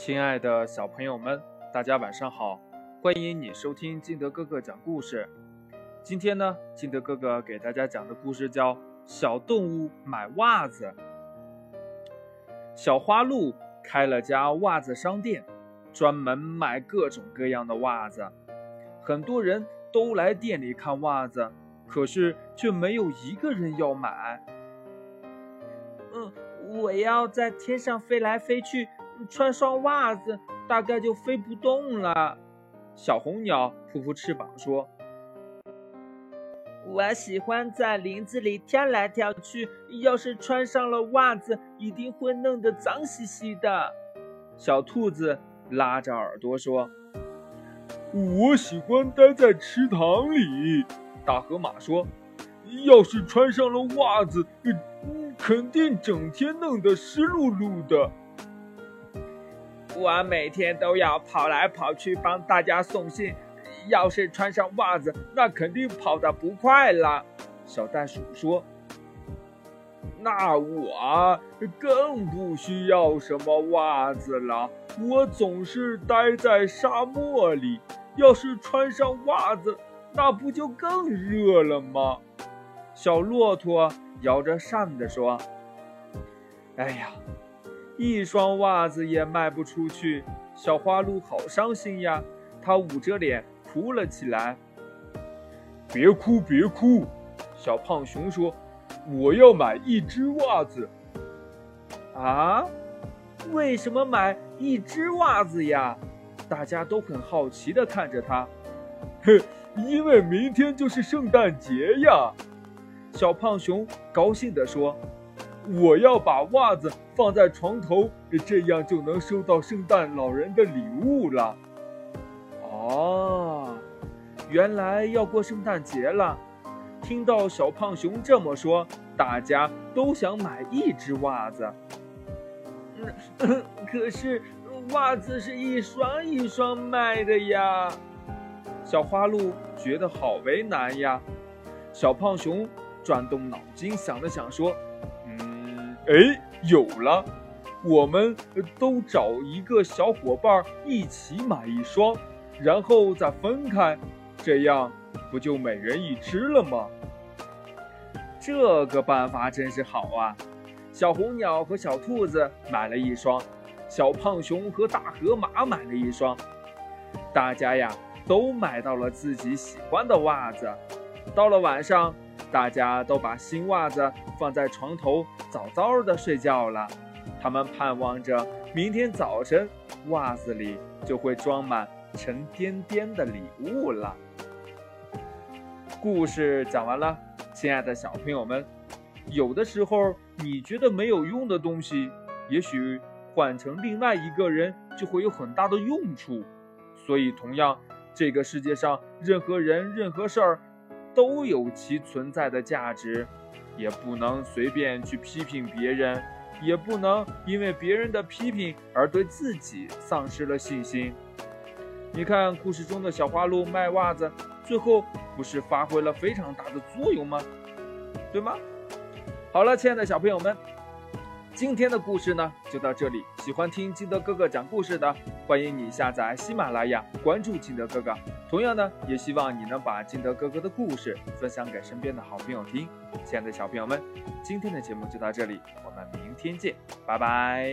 亲爱的小朋友们，大家晚上好！欢迎你收听金德哥哥讲故事。今天呢，金德哥哥给大家讲的故事叫《小动物买袜子》。小花鹿开了家袜子商店，专门卖各种各样的袜子。很多人都来店里看袜子，可是却没有一个人要买。嗯，我要在天上飞来飞去。穿双袜子，大概就飞不动了。小红鸟扑扑翅膀说：“我喜欢在林子里跳来跳去，要是穿上了袜子，一定会弄得脏兮兮的。”小兔子拉着耳朵说：“我喜欢待在池塘里。”大河马说：“要是穿上了袜子，肯定整天弄得湿漉漉的。”我每天都要跑来跑去帮大家送信，要是穿上袜子，那肯定跑得不快了。小袋鼠说：“那我更不需要什么袜子了，我总是待在沙漠里。要是穿上袜子，那不就更热了吗？”小骆驼摇着扇子说：“哎呀。”一双袜子也卖不出去，小花鹿好伤心呀！它捂着脸哭了起来。别哭，别哭！小胖熊说：“我要买一只袜子。”啊？为什么买一只袜子呀？大家都很好奇地看着他。哼，因为明天就是圣诞节呀！小胖熊高兴地说。我要把袜子放在床头，这样就能收到圣诞老人的礼物了。哦，原来要过圣诞节了。听到小胖熊这么说，大家都想买一只袜子。嗯，可是袜子是一双一双卖的呀。小花鹿觉得好为难呀。小胖熊转动脑筋想了想，说。哎，有了！我们都找一个小伙伴一起买一双，然后再分开，这样不就每人一只了吗？这个办法真是好啊！小红鸟和小兔子买了一双，小胖熊和大河马买了一双，大家呀都买到了自己喜欢的袜子。到了晚上。大家都把新袜子放在床头，早早的睡觉了。他们盼望着明天早晨，袜子里就会装满沉甸甸的礼物了。故事讲完了，亲爱的小朋友们，有的时候你觉得没有用的东西，也许换成另外一个人就会有很大的用处。所以，同样，这个世界上任何人、任何事儿。都有其存在的价值，也不能随便去批评别人，也不能因为别人的批评而对自己丧失了信心。你看故事中的小花鹿卖袜子，最后不是发挥了非常大的作用吗？对吗？好了，亲爱的小朋友们。今天的故事呢，就到这里。喜欢听金德哥哥讲故事的，欢迎你下载喜马拉雅，关注金德哥哥。同样呢，也希望你能把金德哥哥的故事分享给身边的好朋友听。亲爱的小朋友们，今天的节目就到这里，我们明天见，拜拜。